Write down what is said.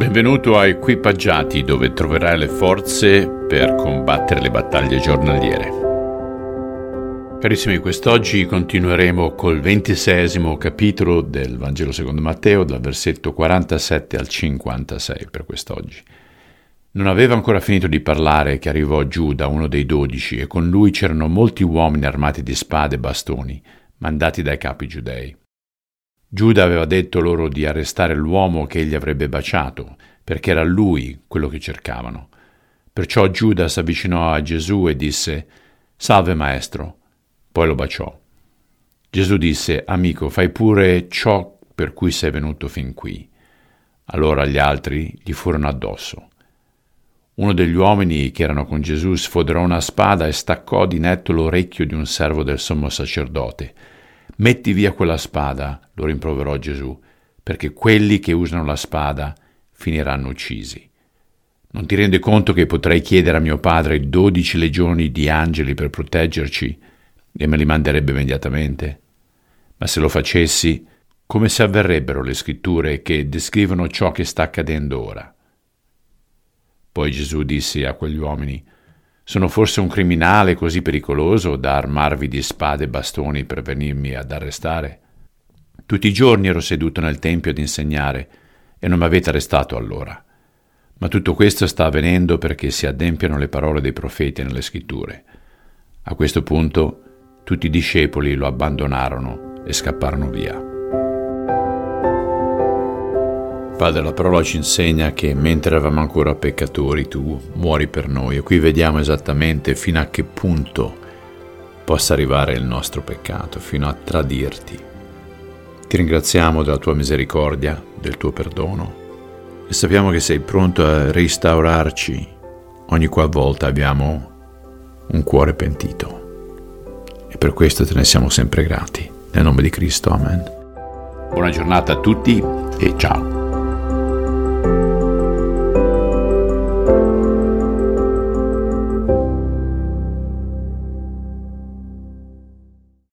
Benvenuto a Equipaggiati dove troverai le forze per combattere le battaglie giornaliere. Carissimi, quest'oggi continueremo col ventisesimo capitolo del Vangelo secondo Matteo, dal versetto 47 al 56 per quest'oggi. Non aveva ancora finito di parlare che arrivò Giuda, uno dei dodici, e con lui c'erano molti uomini armati di spade e bastoni, mandati dai capi giudei. Giuda aveva detto loro di arrestare l'uomo che egli avrebbe baciato, perché era lui quello che cercavano. Perciò Giuda si avvicinò a Gesù e disse, Salve maestro. Poi lo baciò. Gesù disse, Amico, fai pure ciò per cui sei venuto fin qui. Allora gli altri gli furono addosso. Uno degli uomini che erano con Gesù sfoderò una spada e staccò di netto l'orecchio di un servo del sommo sacerdote Metti via quella spada, lo rimproverò Gesù, perché quelli che usano la spada finiranno uccisi. Non ti rendi conto che potrei chiedere a mio padre dodici legioni di angeli per proteggerci e me li manderebbe immediatamente? Ma se lo facessi, come si avverrebbero le scritture che descrivono ciò che sta accadendo ora? Poi Gesù disse a quegli uomini, sono forse un criminale così pericoloso da armarvi di spade e bastoni per venirmi ad arrestare? Tutti i giorni ero seduto nel Tempio ad insegnare e non mi avete arrestato allora. Ma tutto questo sta avvenendo perché si adempiano le parole dei profeti nelle scritture. A questo punto tutti i discepoli lo abbandonarono e scapparono via. Padre, la parola ci insegna che mentre eravamo ancora peccatori tu muori per noi e qui vediamo esattamente fino a che punto possa arrivare il nostro peccato, fino a tradirti. Ti ringraziamo della tua misericordia, del tuo perdono e sappiamo che sei pronto a restaurarci ogni qualvolta abbiamo un cuore pentito. E per questo te ne siamo sempre grati. Nel nome di Cristo, Amen. Buona giornata a tutti e ciao.